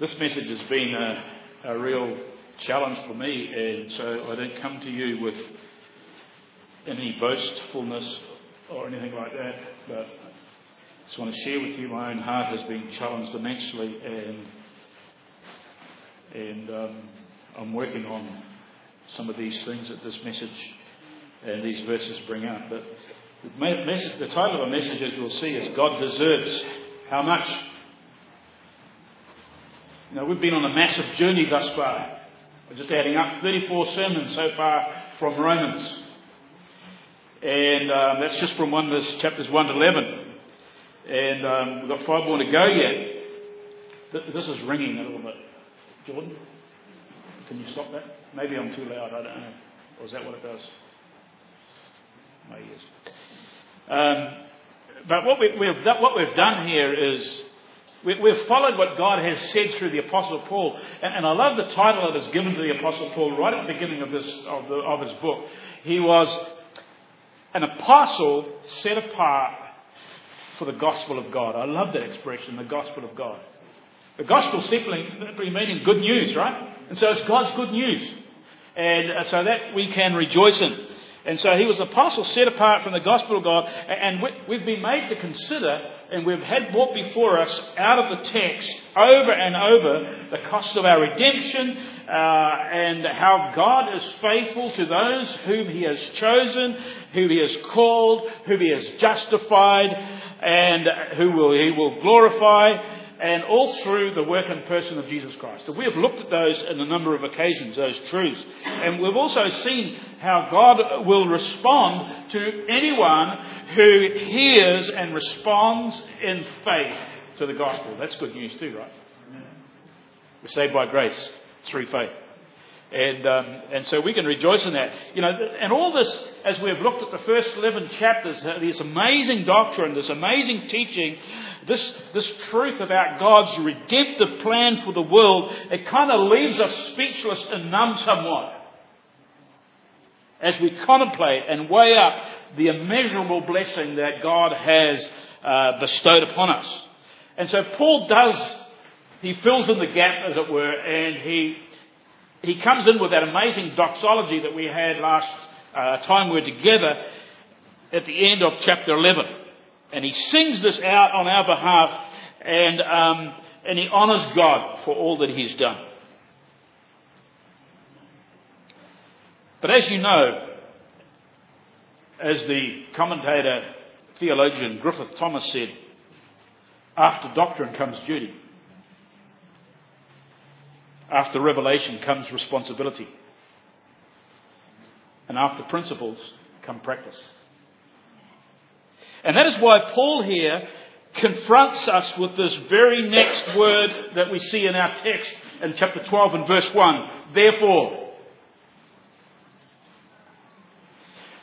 this message has been a, a real challenge for me, and so I don't come to you with any boastfulness or anything like that, but I just want to share with you my own heart has been challenged immensely, and and um, I'm working on some of these things that this message and these verses bring up. But the, message, the title of the message, as you'll see, is God deserves how much know, we've been on a massive journey thus far. We're just adding up 34 sermons so far from Romans. And um, that's just from one, chapters 1 to 11. And um, we've got five more to go yet. This is ringing a little bit. Jordan, can you stop that? Maybe I'm too loud, I don't know. Or is that what it does? Maybe yes. Um, but what, we, have what we've done here is we, have followed what God has said through the Apostle Paul. And, I love the title that is given to the Apostle Paul right at the beginning of, this, of, the, of his book. He was an apostle set apart for the gospel of God. I love that expression, the gospel of God. The gospel simply, simply meaning good news, right? And so it's God's good news. And uh, so that we can rejoice in. And so he was an apostle set apart from the gospel of God. And we've been made to consider, and we've had brought before us out of the text over and over the cost of our redemption uh, and how God is faithful to those whom he has chosen, who he has called, whom he has justified, and who will, he will glorify and all through the work and person of Jesus Christ. So we have looked at those in a number of occasions, those truths. And we've also seen how God will respond to anyone who hears and responds in faith to the gospel. That's good news too, right? We're saved by grace through faith. And, um, and so we can rejoice in that. You know, and all this, as we've looked at the first 11 chapters, uh, this amazing doctrine, this amazing teaching, this, this truth about God's redemptive plan for the world, it kind of leaves us speechless and numb somewhat. As we contemplate and weigh up the immeasurable blessing that God has uh, bestowed upon us. And so Paul does, he fills in the gap, as it were, and he he comes in with that amazing doxology that we had last uh, time we were together at the end of chapter 11. And he sings this out on our behalf and, um, and he honours God for all that he's done. But as you know, as the commentator, theologian Griffith Thomas said, after doctrine comes duty. After revelation comes responsibility. And after principles come practice. And that is why Paul here confronts us with this very next word that we see in our text in chapter 12 and verse 1. Therefore.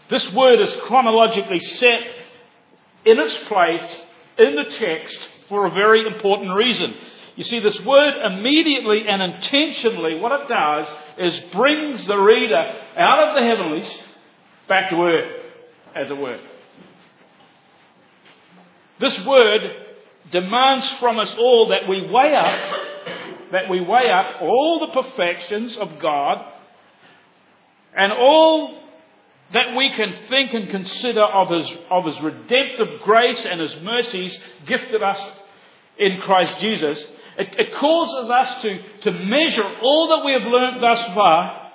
This word is chronologically set in its place in the text for a very important reason. You see, this word immediately and intentionally, what it does is brings the reader out of the heavenlies back to earth, as it were. This word demands from us all that we weigh up, that we weigh up all the perfections of God and all that we can think and consider of His, of His redemptive grace and His mercies gifted us in Christ Jesus it, it causes us to, to measure all that we have learned thus far,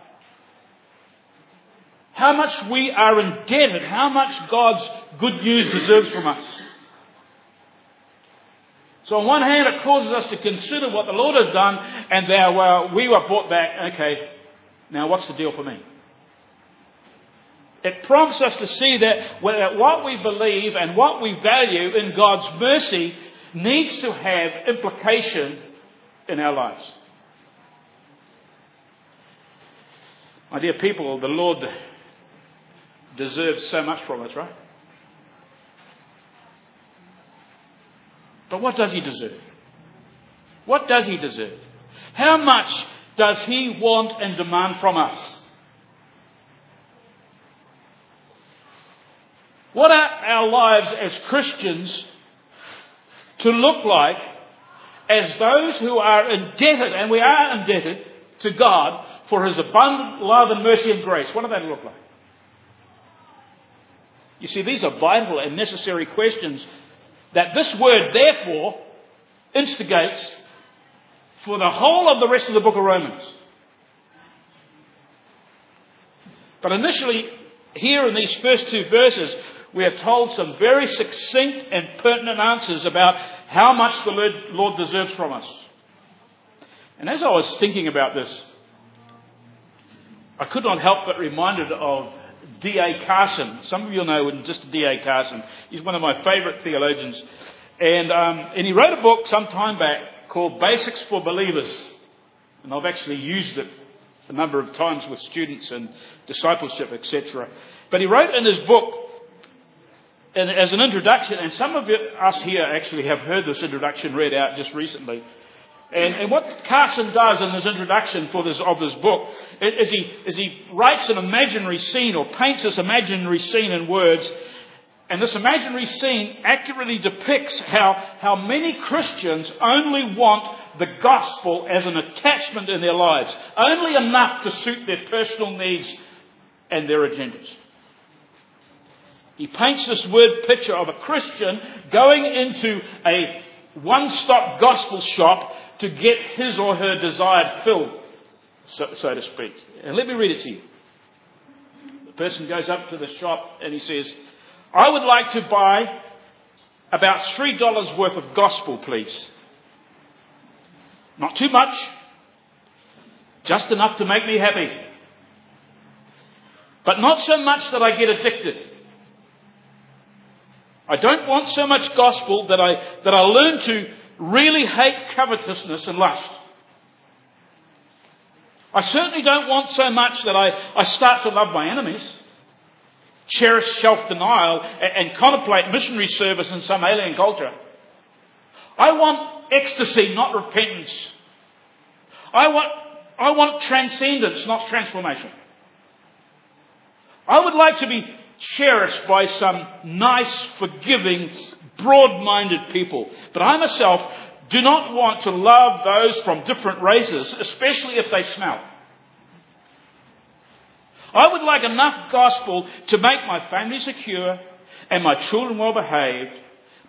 how much we are indebted, how much God's good news deserves from us. So on one hand, it causes us to consider what the Lord has done, and there, well, we were brought back. Okay, now what's the deal for me? It prompts us to see that what we believe and what we value in God's mercy needs to have implication in our lives. My dear people, the Lord deserves so much from us, right? But what does He deserve? What does He deserve? How much does He want and demand from us? What are our lives as Christians to look like as those who are indebted, and we are indebted to God for His abundant love and mercy and grace. What do that look like? You see, these are vital and necessary questions that this word, therefore, instigates for the whole of the rest of the book of Romans. But initially, here in these first two verses, we are told some very succinct and pertinent answers about how much the Lord deserves from us. And as I was thinking about this, I could not help but reminded of D.A. Carson. Some of you know just D.A. Carson. He's one of my favourite theologians. And, um, and he wrote a book some time back called Basics for Believers. And I've actually used it a number of times with students and discipleship, etc. But he wrote in his book, and as an introduction, and some of us here actually have heard this introduction read out just recently. And, and what Carson does in his introduction for this, of this book is he, is he writes an imaginary scene or paints this imaginary scene in words. And this imaginary scene accurately depicts how, how many Christians only want the gospel as an attachment in their lives, only enough to suit their personal needs and their agendas. He paints this word picture of a Christian going into a one stop gospel shop to get his or her desired fill, so, so, to speak. And let me read it to you. The person goes up to the shop and he says, I would like to buy about $3 worth of gospel, please. Not too much, just enough to make me happy. But not so much that I get addicted. I don't want so much gospel that I, that I learn to really hate covetousness and lust. I certainly don't want so much that I, I start to love my enemies, cherish self denial, and, and contemplate missionary service in some alien culture. I want ecstasy, not repentance. I want, I want transcendence, not transformation. I would like to be cherished by some nice, forgiving, broad minded people. But I myself do not want to love those from different races, especially if they smell. I would like enough gospel to make my family secure and my children well behaved,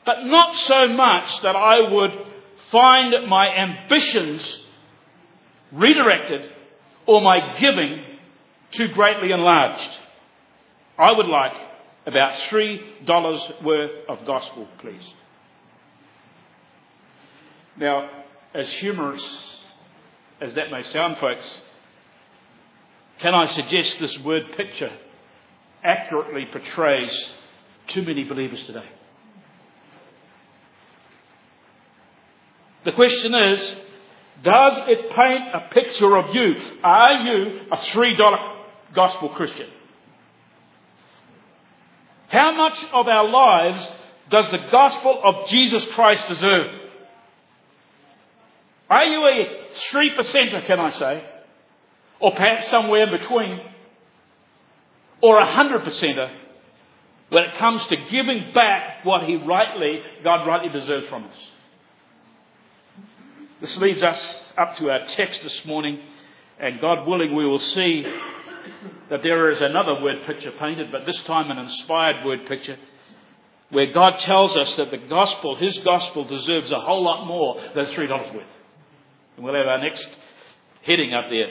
but not so much that I would find my ambitions redirected or my giving too greatly enlarged. I would like about $3 worth of gospel, please. Now, as humorous as that may sound, folks, can I suggest this word picture accurately portrays too many believers today? The question is, does it paint a picture of you? Are you a $3 gospel Christian? How much of our lives does the gospel of Jesus Christ deserve? Are you a three percenter, can I say? Or perhaps somewhere in between? Or a hundred percenter when it comes to giving back what he rightly, God rightly deserves from us? This leads us up to our text this morning, and God willing, we will see that there is another word picture painted, but this time an inspired word picture, where God tells us that the gospel, His gospel, deserves a whole lot more than $3 worth. And we'll have our next heading up there.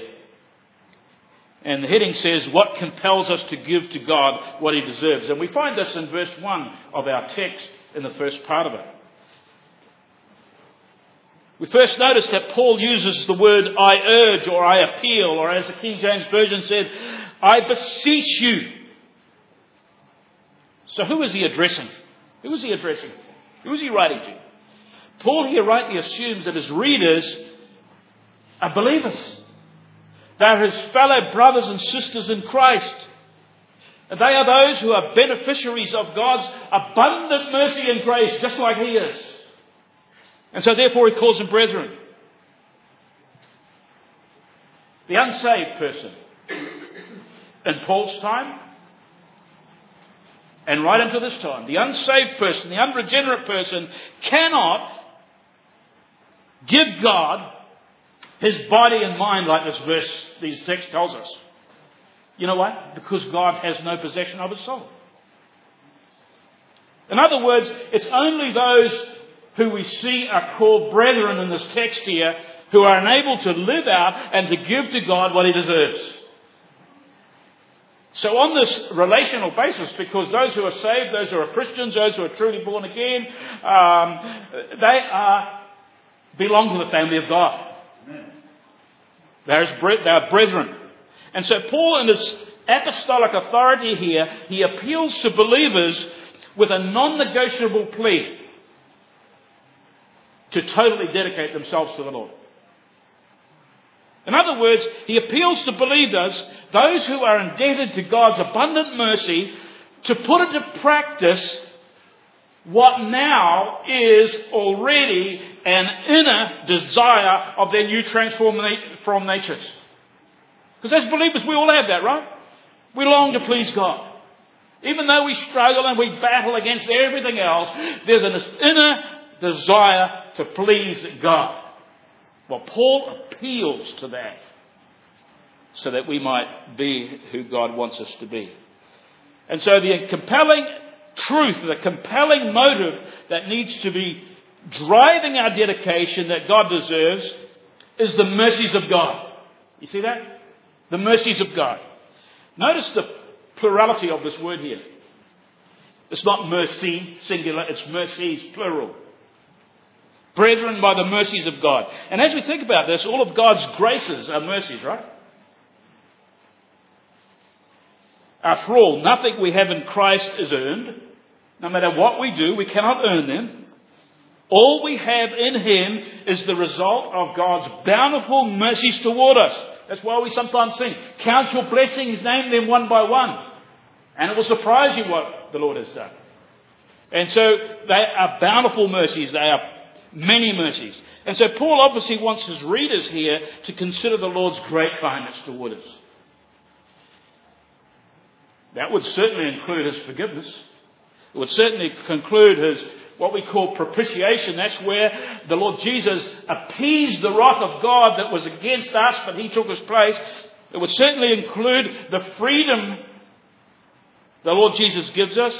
And the heading says, What compels us to give to God what He deserves? And we find this in verse 1 of our text in the first part of it. We first notice that Paul uses the word I urge or I appeal, or as the King James Version said, I beseech you. So who is he addressing? Who is he addressing? Who is he writing to? Paul here rightly assumes that his readers are believers. They're his fellow brothers and sisters in Christ. And they are those who are beneficiaries of God's abundant mercy and grace, just like he is. And so therefore he calls them brethren. The unsaved person in Paul's time and right until this time, the unsaved person, the unregenerate person cannot give God his body and mind like this verse, these text tells us. You know why? Because God has no possession of his soul. In other words, it's only those who we see are called brethren in this text here who are unable to live out and to give to God what he deserves. So on this relational basis, because those who are saved, those who are Christians, those who are truly born again, um, they are, belong to the family of God. They are brethren. And so Paul, in his apostolic authority here, he appeals to believers with a non-negotiable plea to totally dedicate themselves to the Lord. In other words, he appeals to believers, those who are indebted to God's abundant mercy, to put into practice what now is already an inner desire of their new transformed natures. Because as believers, we all have that, right? We long to please God. Even though we struggle and we battle against everything else, there's an inner desire to please God. Well, Paul appeals to that so that we might be who God wants us to be. And so the compelling truth, the compelling motive that needs to be driving our dedication that God deserves is the mercies of God. You see that? The mercies of God. Notice the plurality of this word here. It's not mercy, singular, it's mercies, plural. Brethren, by the mercies of God. And as we think about this, all of God's graces are mercies, right? After all, nothing we have in Christ is earned. No matter what we do, we cannot earn them. All we have in Him is the result of God's bountiful mercies toward us. That's why we sometimes sing, Count your blessings, name them one by one. And it will surprise you what the Lord has done. And so they are bountiful mercies. They are many mercies. And so Paul obviously wants his readers here to consider the Lord's great kindness toward us. That would certainly include his forgiveness. It would certainly conclude his what we call propitiation. That's where the Lord Jesus appeased the wrath of God that was against us, but he took his place. It would certainly include the freedom the Lord Jesus gives us.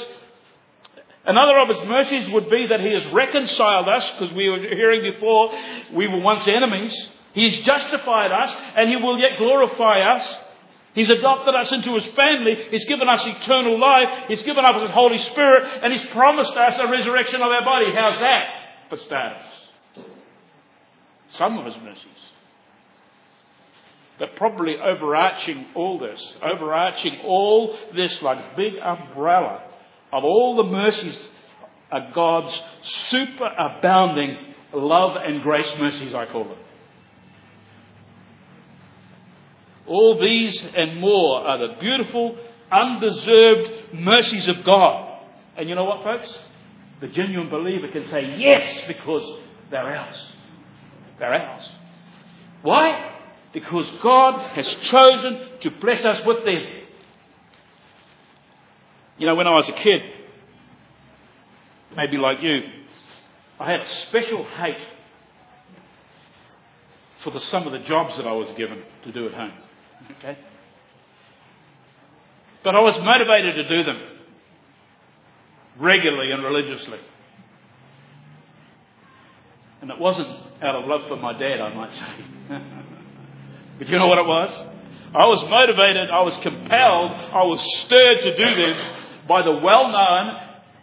Another of his mercies would be that he has reconciled us, because we were hearing before we were once enemies. He's justified us, and he will yet glorify us. He's adopted us into His family. He's given us eternal life. He's given us His Holy Spirit. And He's promised us a resurrection of our body. How's that for status? Some of His mercies. But probably overarching all this, overarching all this like big umbrella of all the mercies are God's superabounding love and grace mercies, I call them. All these and more are the beautiful, undeserved mercies of God. And you know what, folks? The genuine believer can say yes because they're ours. They're ours. Why? Because God has chosen to bless us with them. You know, when I was a kid, maybe like you, I had a special hate for the, some of the jobs that I was given to do at home. Okay? But I was motivated to do them regularly and religiously. And it wasn't out of love for my dad, I might say. but you know what it was? I was motivated, I was compelled, I was stirred to do them by the well known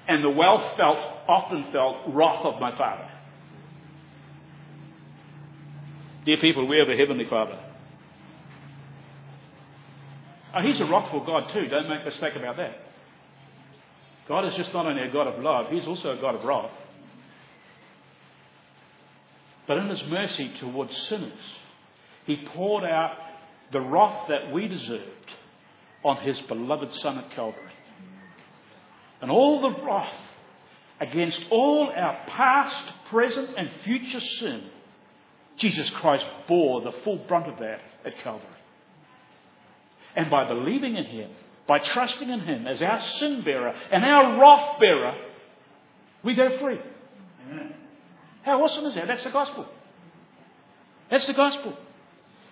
and the well felt, often felt wrath of my Father. Dear people, we have a Heavenly Father. Oh, he's a wrathful God too. Don't make a mistake about that. God is just not only a God of love, He's also a God of wrath. But in His mercy towards sinners, He poured out the wrath that we deserved on His beloved Son at Calvary. And all the wrath against all our past, present, and future sin, Jesus Christ bore the full brunt of that at Calvary. And by believing in Him, by trusting in Him as our sin bearer and our wrath bearer, we go free. Amen. How awesome is that? That's the gospel. That's the gospel.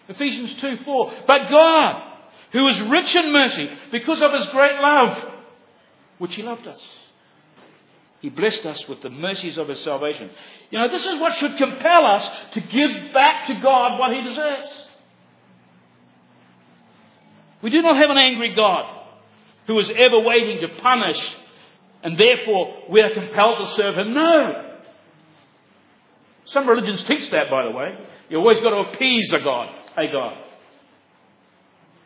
Ephesians 2 4. But God, who is rich in mercy, because of his great love, which he loved us, he blessed us with the mercies of his salvation. You know, this is what should compel us to give back to God what he deserves. We do not have an angry God who is ever waiting to punish and therefore we are compelled to serve him. No. Some religions teach that, by the way. You always got to appease a God, a God.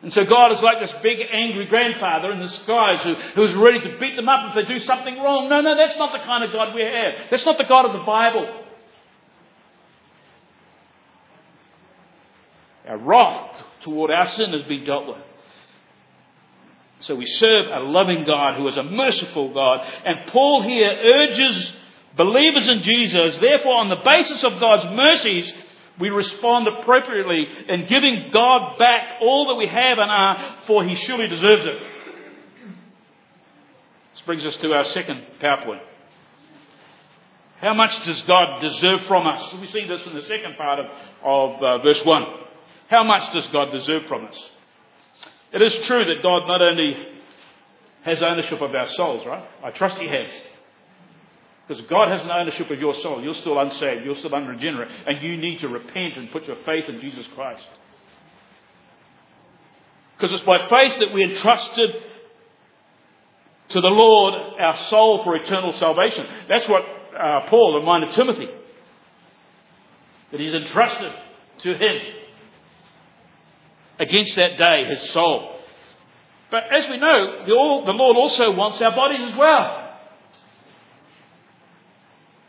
And so God is like this big angry grandfather in the skies who, who's ready to beat them up if they do something wrong. No, no, that's not the kind of God we have. That's not the God of the Bible. Our wrath toward our sin has been dealt with. So we serve a loving God who is a merciful God. And Paul here urges believers in Jesus, therefore, on the basis of God's mercies, we respond appropriately in giving God back all that we have and are, for He surely deserves it. This brings us to our second PowerPoint. How much does God deserve from us? We see this in the second part of, of uh, verse 1. How much does God deserve from us? It is true that God not only has ownership of our souls, right? I trust He has. Because God has an ownership of your soul. You're still unsaved. You're still unregenerate. And you need to repent and put your faith in Jesus Christ. Because it's by faith that we entrusted to the Lord our soul for eternal salvation. That's what uh, Paul reminded Timothy. That he's entrusted to him against that day his soul. But as we know, the, Lord also wants our bodies as well.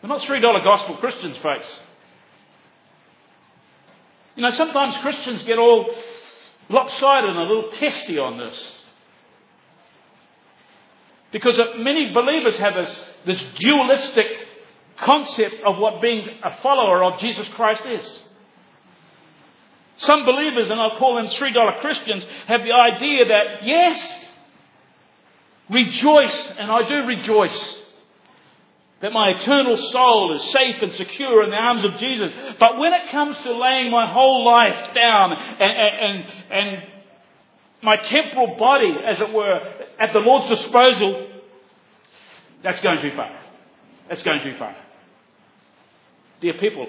We're not $3 gospel Christians, folks. You know, sometimes Christians get all lopsided and a little testy on this. Because many believers have this, this dualistic concept of what being a follower of Jesus Christ is. Some believers, and I'll call them $3 Christians, have the idea that, yes, rejoice, and I do rejoice that my eternal soul is safe and secure in the arms of Jesus. But when it comes to laying my whole life down and, and, and my temporal body, as it were, at the Lord's disposal, that's going too far. That's going too far. Dear people,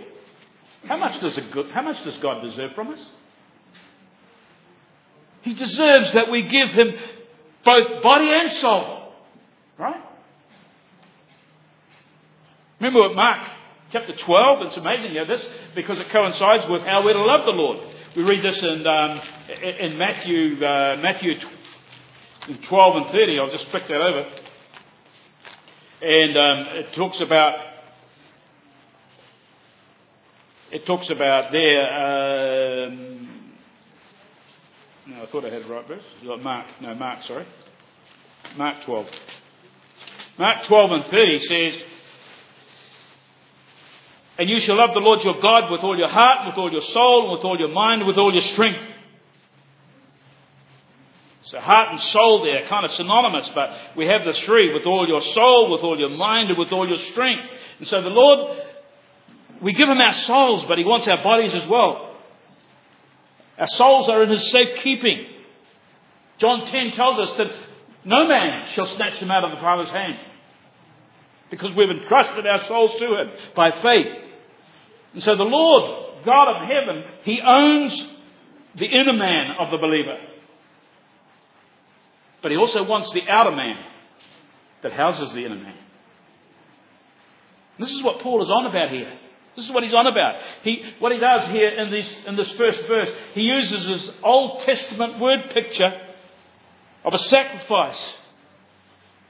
how much does, good, how much does God deserve from us? He deserves that we give Him both body and soul. Right? Remember what Mark chapter 12, it's amazing how this, because it coincides with how we're to love the Lord. We read this in, um, in Matthew, uh, Matthew 12 and 30. I'll just flick that over. And um, it talks about, it talks about there, um, no, I thought I had it right verse. Mark, no, Mark, sorry. Mark 12. Mark 12 and 30 says, and you shall love the Lord your God with all your heart, with all your soul, with all your mind, with all your strength. So heart and soul there, kind of synonymous, but we have the three, with all your soul, with all your mind, and with all your strength. And so the Lord, we give Him our souls, but He wants our bodies as well. Our souls are in His safekeeping. John 10 tells us that no man shall snatch them out of the Father's hand. Because we've entrusted our souls to Him by faith. And so the Lord, God of heaven, He owns the inner man of the believer. But He also wants the outer man that houses the inner man. this is what Paul is on about here. This is what he's on about. He, what he does here in this, in this first verse, he uses his Old Testament word picture of a sacrifice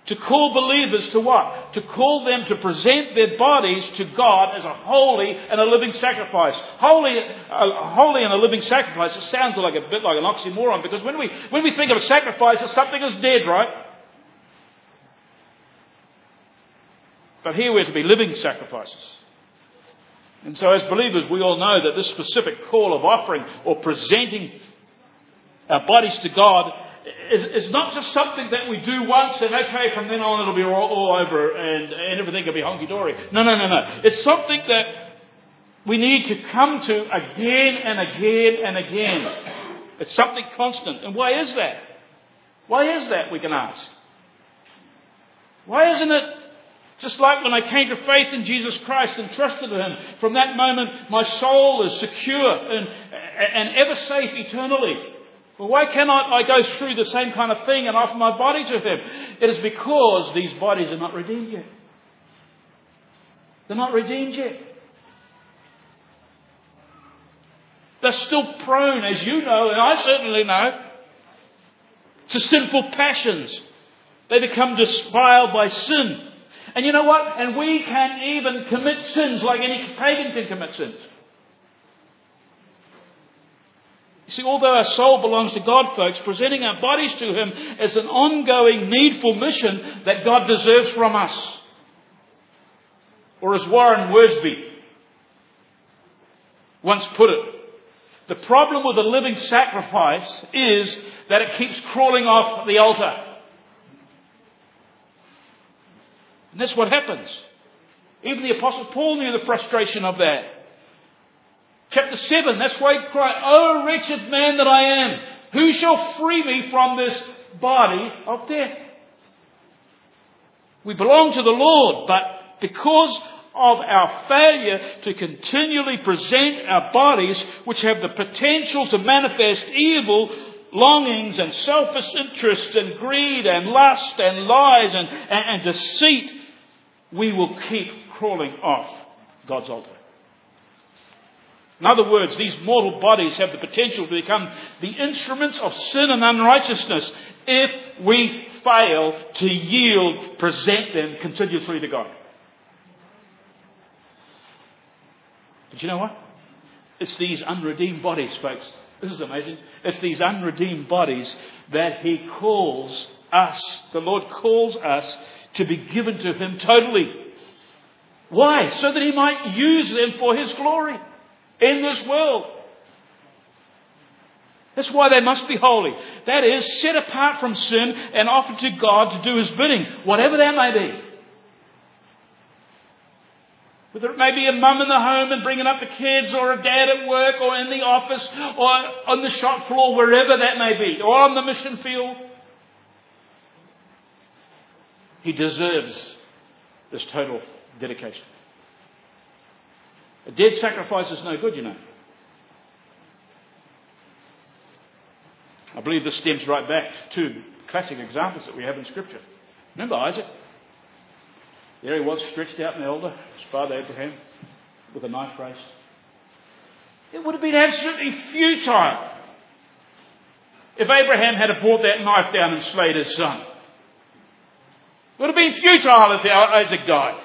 to call believers to what? To call them to present their bodies to God as a holy and a living sacrifice. Holy, uh, holy and a living sacrifice. It sounds like a bit like an oxymoron because when we, when we think of a sacrifice, it's something that's dead, right? But here we're to be living sacrifices. And so as believers, we all know that this specific call of offering or presenting our bodies to God it's not just something that we do once and okay, from then on it'll be all, all over and, and everything will be honky dory. No, no, no, no. It's something that we need to come to again and again and again. It's something constant. And why is that? Why is that, we can ask? Why isn't it just like when I came to faith in Jesus Christ and trusted in Him? From that moment, my soul is secure and, and ever safe eternally. Well, why cannot I go through the same kind of thing and offer my body to Him? It is because these bodies are not redeemed yet. They're not redeemed yet. They're still prone, as you know, and I certainly know, to sinful passions. They become defiled by sin. And you know what? And we can even commit sins like any pagan can commit sins. You see, although our soul belongs to God, folks, presenting our bodies to Him is an ongoing, needful mission that God deserves from us. Or as Warren Wiersbe once put it, the problem with a living sacrifice is that it keeps crawling off the altar. And that's what happens. Even the Apostle Paul knew the frustration of that. Chapter 7, that's why he cried, Oh, wretched man that I am, who shall free me from this body of death? We belong to the Lord, but because of our failure to continually present our bodies, which have the potential to manifest evil longings and selfish interests and greed and lust and lies and, and, and deceit, we will keep crawling off God's altar. In other words, these mortal bodies have the potential to become the instruments of sin and unrighteousness if we fail to yield, present them continuously to God. But you know what? It's these unredeemed bodies, folks. This is amazing. It's these unredeemed bodies that He calls us, the Lord calls us to be given to Him totally. Why? So that He might use them for His glory in this world. That's why they must be holy. That is, set apart from sin and offered to God to do His bidding, whatever that may be. Whether it may be a mum in the home and bringing up the kids, or a dad at work, or in the office, or on the shop floor, wherever that may be, or on the mission field. He deserves this total dedication. A dead sacrifice is no good, you know. I believe this stems right back to classic examples that we have in Scripture. Remember Isaac? There he was, stretched out in the altar, his father Abraham, with a knife raised. It would have been absolutely futile if Abraham had brought that knife down and slayed his son. It would have been futile if Isaac died.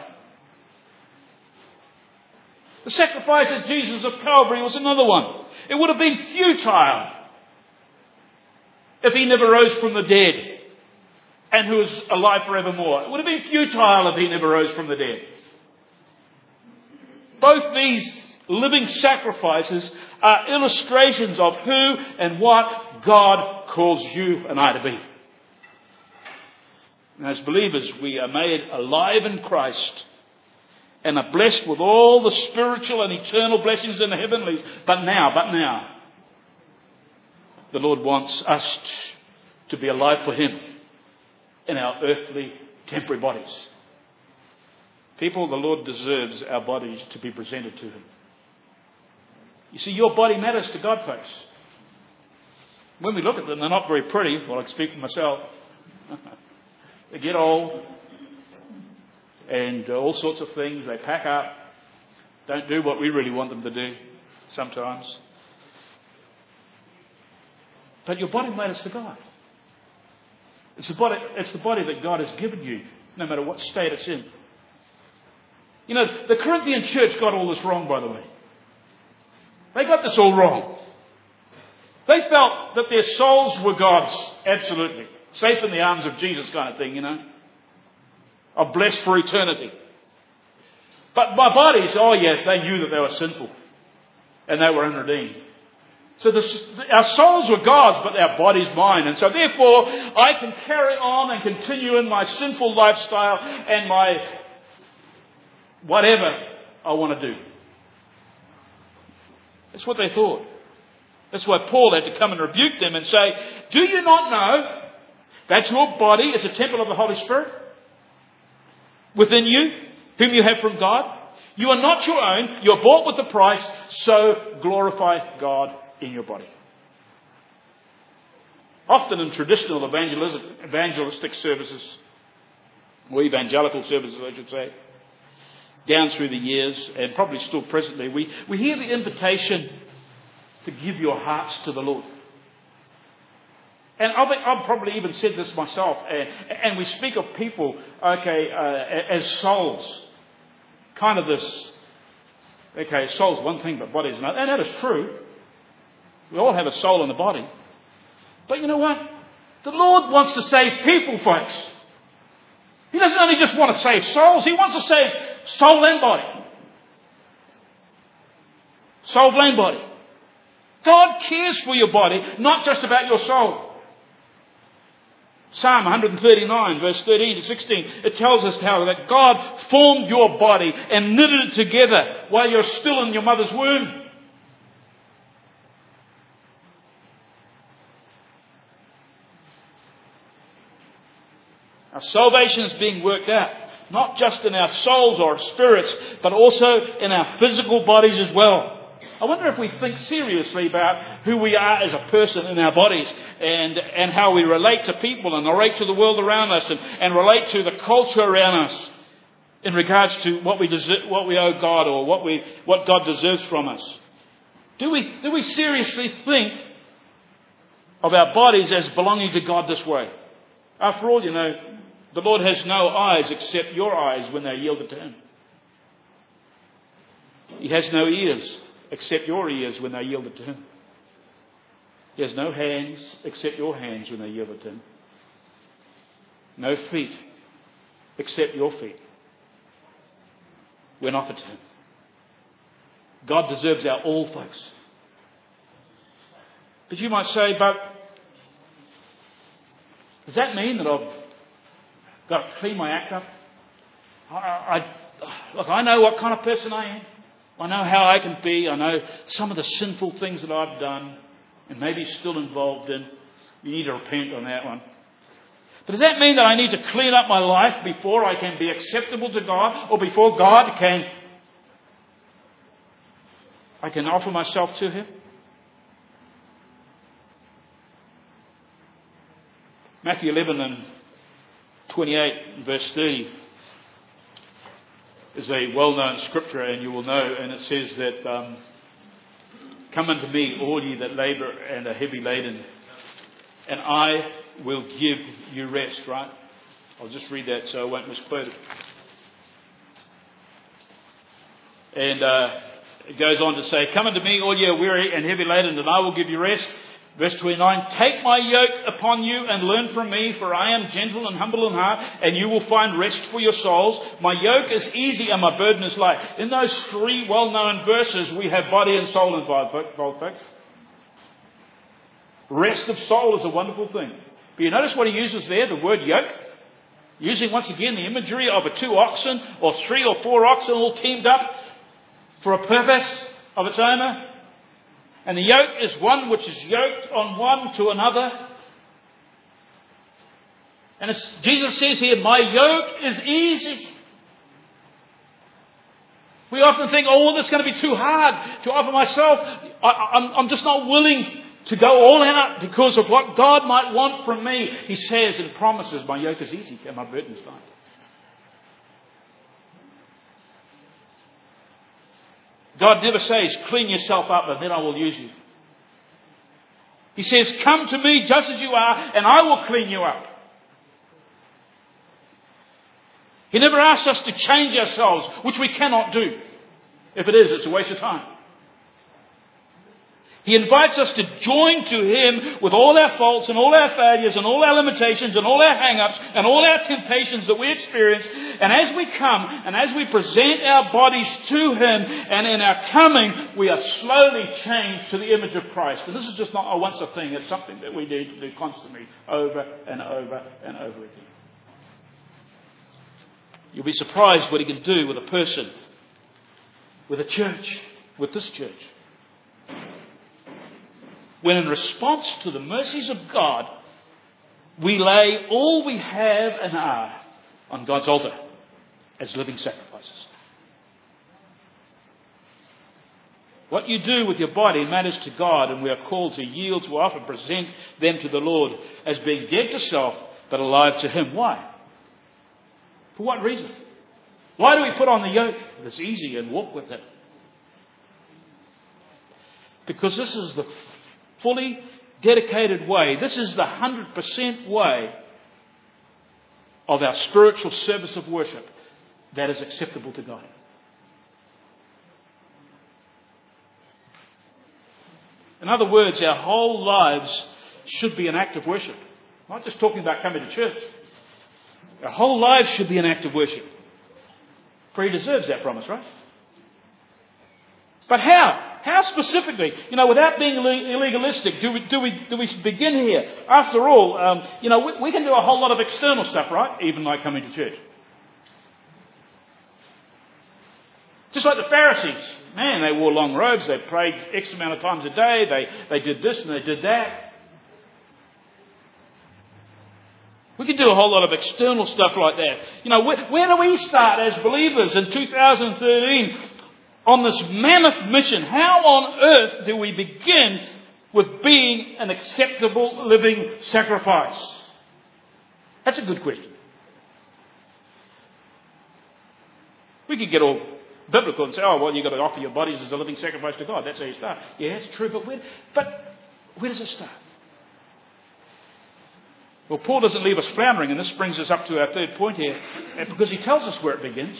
The sacrifice of Jesus of Calvary was another one. It would have been futile if he never rose from the dead and who is alive forevermore. It would have been futile if he never rose from the dead. Both these living sacrifices are illustrations of who and what God calls you and I to be. And as believers, we are made alive in Christ and are blessed with all the spiritual and eternal blessings in the heavenlies. But now, but now, the Lord wants us to be alive for Him in our earthly, temporary bodies. People, the Lord deserves our bodies to be presented to Him. You see, your body matters to God, folks. When we look at them, they're not very pretty. Well, I speak for myself. they get old and uh, all sorts of things. They pack up, don't do what we really want them to do sometimes. But your body matters to God. It's the body, it's the body that God has given you, no matter what state it's in. You know, the Corinthian church got all this wrong, by the way. They got this all wrong. They felt that their souls were God's, absolutely. Safe in the arms of Jesus, kind of thing, you know. Are blessed for eternity. But my bodies, oh yes, they knew that they were sinful. And they were unredeemed. So our souls were God's, but our body's mine. And so therefore, I can carry on and continue in my sinful lifestyle and my whatever I want to do. That's what they thought. That's why Paul had to come and rebuke them and say, Do you not know that your body is a temple of the Holy Spirit within you, whom you have from God? You are not your own. You're bought with a price, so glorify God in your body. Often in traditional evangelistic services, or evangelical services, I should say, down through the years, and probably still presently, we, we hear the invitation to give your hearts to the Lord. And I've, I've probably even said this myself, and, and we speak of people, okay, uh, as souls. Kind of this, okay, soul's one thing, but body's another. And that is true. We all have a soul and a body. But you know what? The Lord wants to save people, folks. He doesn't only just want to save souls, He wants to save soul and body. Soul and body. God cares for your body, not just about your soul. Psalm 139, verse 13 to 16, it tells us how that God formed your body and knitted it together while you're still in your mother's womb. Our salvation is being worked out, not just in our souls or spirits, but also in our physical bodies as well. I wonder if we think seriously about who we are as a person in our bodies and, and how we relate to people and relate to the world around us and, and relate to the culture around us in regards to what we, deserve, what we owe God or what, we, what God deserves from us. Do we, do we seriously think of our bodies as belonging to God this way? After all, you know, the Lord has no eyes except your eyes when they're yielded to Him. He has no ears except your ears when they yielded to Him. He has no hands except your hands when they yielded to Him. No feet except your feet when offered to Him. God deserves our all, folks. But you might say, but does that mean that I've got to clean my act up? I, I, look, I know what kind of person I am. I know how I can be. I know some of the sinful things that I've done and maybe still involved in. You need to repent on that one. But does that mean that I need to clean up my life before I can be acceptable to God or before God can I can offer myself to him? Matthew 11 and 28 verse 30 is a well known scripture, and you will know, and it says that, um, Come unto me, all ye that labour and are heavy laden, and I will give you rest, right? I'll just read that so I won't misquote it. And uh, it goes on to say, Come unto me, all ye weary and heavy laden, and I will give you rest. Verse 29, Take my yoke upon you and learn from me, for I am gentle and humble in heart, and you will find rest for your souls. My yoke is easy and my burden is light. In those three well-known verses, we have body and soul involved, folks. Rest of soul is a wonderful thing. But you notice what he uses there, the word yoke? Using once again the imagery of a two oxen or three or four oxen all teamed up for a purpose of its owner. And the yoke is one which is yoked on one to another. And Jesus says here, My yoke is easy. We often think, oh, this is going to be too hard to offer myself. I, am just not willing to go all out because of what God might want from me. He says and promises, My yoke is easy and my burden is light. God never says, clean yourself up and then I will use you. He says, come to me just as you are and I will clean you up. He never asks us to change ourselves, which we cannot do. If it is, it's a waste of time. He invites us to join to Him with all our faults and all our failures and all our limitations and all our hang-ups and all our temptations that we experience. And as we come and as we present our bodies to Him and in our coming, we are slowly changed to the image of Christ. And this is just not a once a thing. It's something that we need to do constantly over and over and over again. You'll be surprised what He can do with a person, with a church, with this church. When in response to the mercies of God, we lay all we have and are on God's altar as living sacrifices. What you do with your body matters to God, and we are called to yield, to offer, present them to the Lord as being dead to self, but alive to Him. Why? For what reason? Why do we put on the yoke that's easy and walk with it? Because this is the fully dedicated way. This is the 100% way of our spiritual service of worship that is acceptable to God. In other words, our whole lives should be an act of worship. I'm not just talking about coming to church. Our whole lives should be an act of worship. For he deserves that promise, right? But how? How specifically? You know, without being legalistic, do we, do we, do we begin here? After all, um, you know, we, we can do a whole lot of external stuff, right? Even like coming to church. Just like the Pharisees. Man, they wore long robes, they prayed X amount of times a day, they, they did this and they did that. We can do a whole lot of external stuff like that. You know, where, where do we start as believers in 2013 on this mammoth mission? How on earth do we begin with being an acceptable living sacrifice? That's a good question. We could get all biblical and say, oh, well, you've got to offer your bodies as a living sacrifice to God. That's how you start. Yeah, it's true, but where, but where does it start? Well, Paul doesn't leave us floundering, and this brings us up to our third point here, uh, because he tells us where it begins.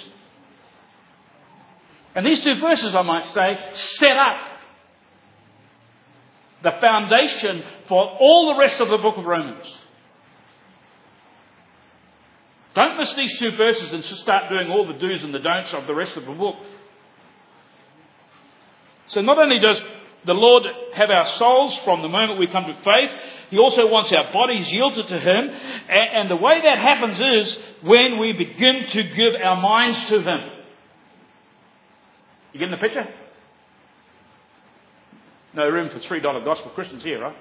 And these two verses, I might say, set up the foundation for all the rest of the book of Romans. Don't miss these two verses and just start doing all the do's and the don'ts of the rest of the book. So not only does the Lord have our souls from the moment we come to faith, He also wants our bodies yielded to Him. And the way that happens is when we begin to give our minds to Him. You getting the picture? No room for $3 gospel Christians here, right?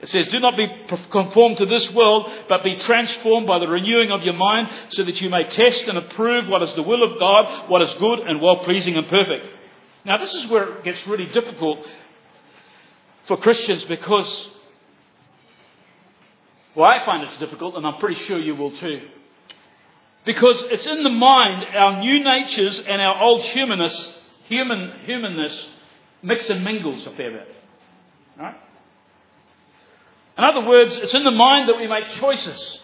It says, Do not be conformed to this world, but be transformed by the renewing of your mind, so that you may test and approve what is the will of God, what is good and well pleasing and perfect. Now, this is where it gets really difficult for Christians because, well, I find it's difficult, and I'm pretty sure you will too. Because it's in the mind, our new natures and our old humanness, human, humanness mix and mingles a fair bit. Right? In other words, it's in the mind that we make choices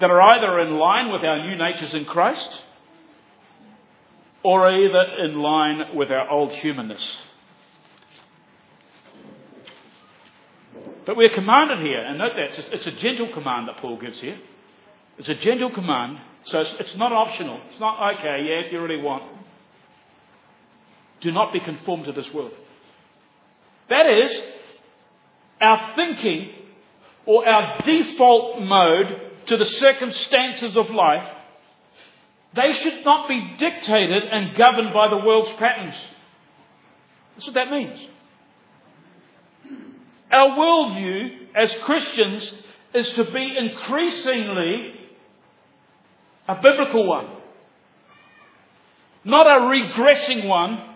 that are either in line with our new natures in Christ or are either in line with our old humanness. But we're commanded here, and note that it's a gentle command that Paul gives here. It's a gentle command, so it's, it's not optional. It's not, okay, yeah, if you really want. Do not be conformed to this world. That is, our thinking or our default mode to the circumstances of life, they should not be dictated and governed by the world's patterns. That's what that means. Our worldview as Christians is to be increasingly a biblical one, not a regressing one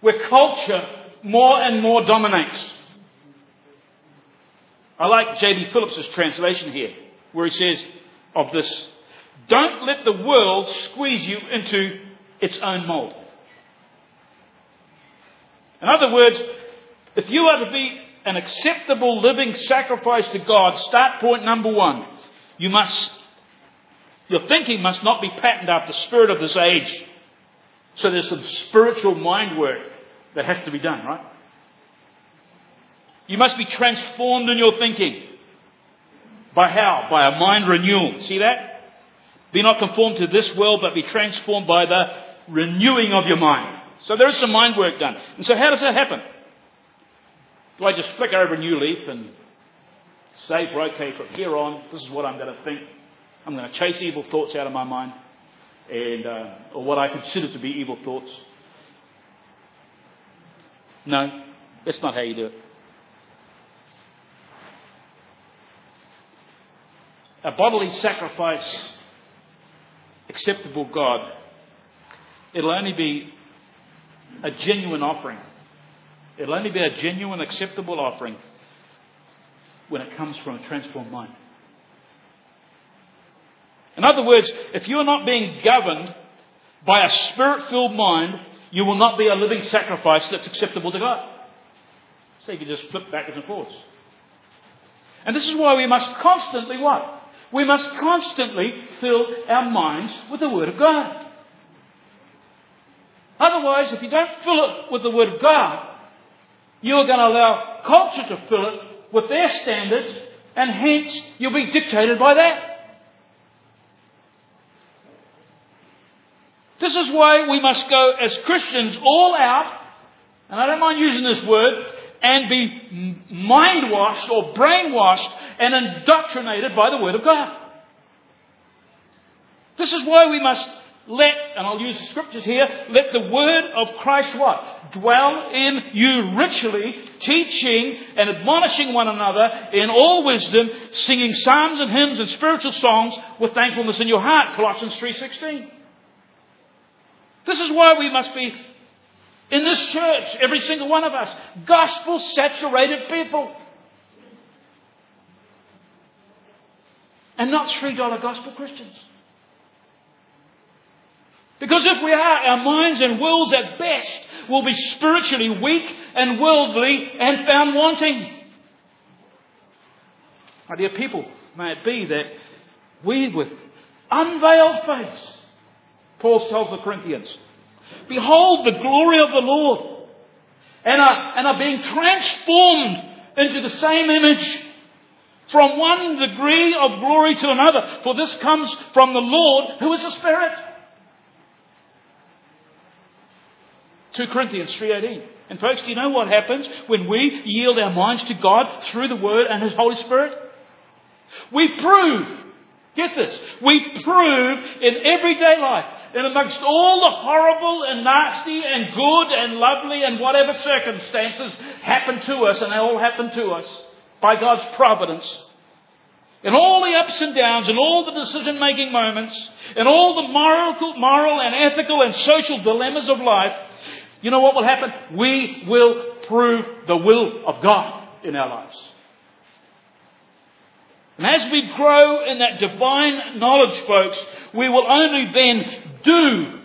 where culture more and more dominates. I like J.B. Phillips' translation here, where he says of this Don't let the world squeeze you into its own mold. In other words, if you are to be an acceptable living sacrifice to God, start point number one. You must, your thinking must not be patterned after the spirit of this age. So there's some spiritual mind work that has to be done, right? You must be transformed in your thinking. By how? By a mind renewal. See that? Be not conformed to this world, but be transformed by the renewing of your mind. So there is some mind work done. And so how does that happen? Do I just flick over a new leaf and say, okay, from here on, this is what I'm going to think. I'm going to chase evil thoughts out of my mind, and uh, or what I consider to be evil thoughts. No, that's not how you do it. A bodily sacrifice acceptable God, it'll only be a genuine offering. It'll only be a genuine, acceptable offering when it comes from a transformed mind. In other words, if you're not being governed by a spirit filled mind, you will not be a living sacrifice that's acceptable to God. So you can just flip backwards and forwards. And this is why we must constantly what? We must constantly fill our minds with the Word of God. Otherwise, if you don't fill it with the Word of God, you're going to allow culture to fill it with their standards, and hence you'll be dictated by that. This is why we must go as Christians all out, and I don't mind using this word, and be mind washed or brainwashed and indoctrinated by the Word of God. This is why we must let, and I'll use the scriptures here, let the Word of Christ what? Dwell in you richly, teaching and admonishing one another in all wisdom, singing psalms and hymns and spiritual songs with thankfulness in your heart. Colossians 3.16. This is why we must be in this church, every single one of us, gospel saturated people. And not $3 gospel Christians. Because if we are, our minds and wills at best will be spiritually weak and worldly and found wanting. My dear people, may it be that we with unveiled face, Paul tells the Corinthians, behold the glory of the Lord and are, and are being transformed into the same image from one degree of glory to another. For this comes from the Lord who is the Spirit. 2 Corinthians 3.18. And folks, do you know what happens when we yield our minds to God through the Word and His Holy Spirit? We prove, get this, we prove in everyday life and amongst all the horrible and nasty and good and lovely and whatever circumstances happen to us, and they all happen to us by God's providence, in all the ups and downs, in all the decision making moments, in all the moral, moral and ethical and social dilemmas of life, you know what will happen? We will prove the will of God in our lives. And as we grow in that divine knowledge, folks, we will only then do,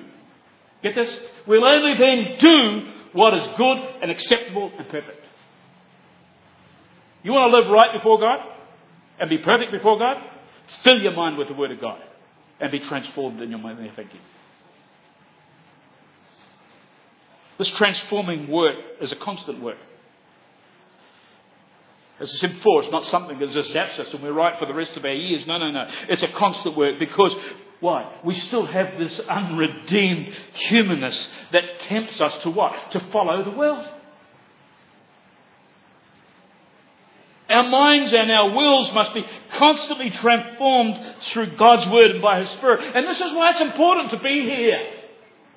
get this, we'll only then do what is good and acceptable and perfect. You want to live right before God and be perfect before God? Fill your mind with the Word of God and be transformed in your mind and thinking. This transforming work is a constant work. As I said before, it's not something that just zaps us and we're right for the rest of our years. No, no, no. It's a constant work because why? We still have this unredeemed humanness that tempts us to what? To follow the world. Our minds and our wills must be constantly transformed through God's Word and by His Spirit. And this is why it's important to be here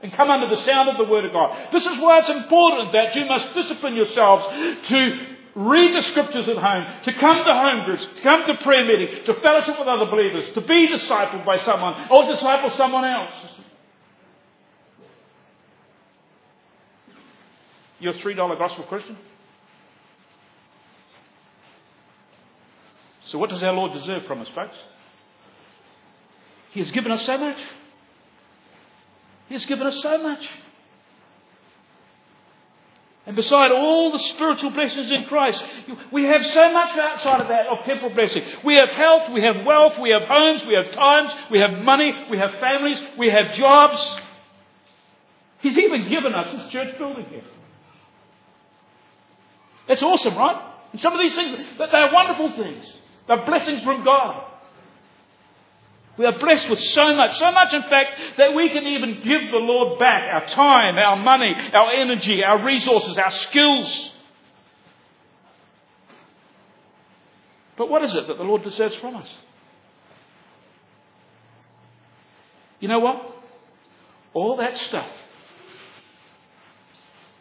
and come under the sound of the Word of God. This is why it's important that you must discipline yourselves to read the scriptures at home, to come to home groups, to come to prayer meetings, to fellowship with other believers, to be discipled by someone or disciple someone else. You're a $3 gospel Christian? So, what does our Lord deserve from us, folks? He has given us so much. He has given us so much. And beside all the spiritual blessings in Christ, we have so much outside of that of temporal blessing. We have health, we have wealth, we have homes, we have times, we have money, we have families, we have jobs. He's even given us this church building here. That's awesome, right? And some of these things, they're wonderful things. They're blessings from God. We are blessed with so much, so much in fact that we can even give the Lord back our time, our money, our energy, our resources, our skills. But what is it that the Lord deserves from us? You know what? All that stuff,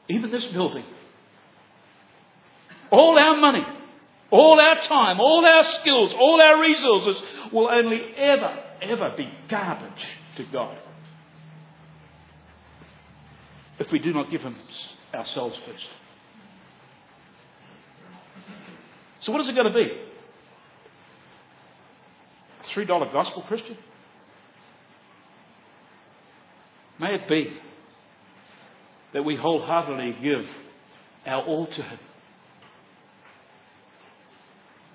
even this building, all our money, all our time, all our skills, all our resources will only ever, ever be garbage to God if we do not give Him ourselves first. So, what is it going to be? A $3 gospel Christian? May it be that we wholeheartedly give our all to Him.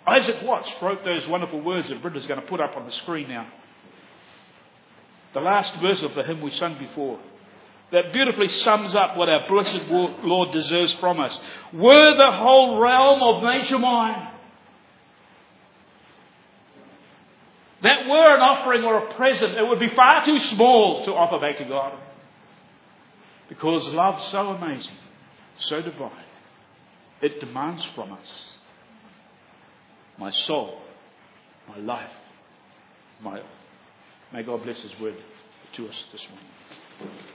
Isaac Watts wrote those wonderful words that Britta's going to put up on the screen now. The last verse of the hymn we sung before that beautifully sums up what our blessed Lord deserves from us. Were the whole realm of nature mine, that were an offering or a present, it would be far too small to offer back to God. Because love so amazing, so divine, it demands from us my soul, my life, my all. May God bless His word to us this morning.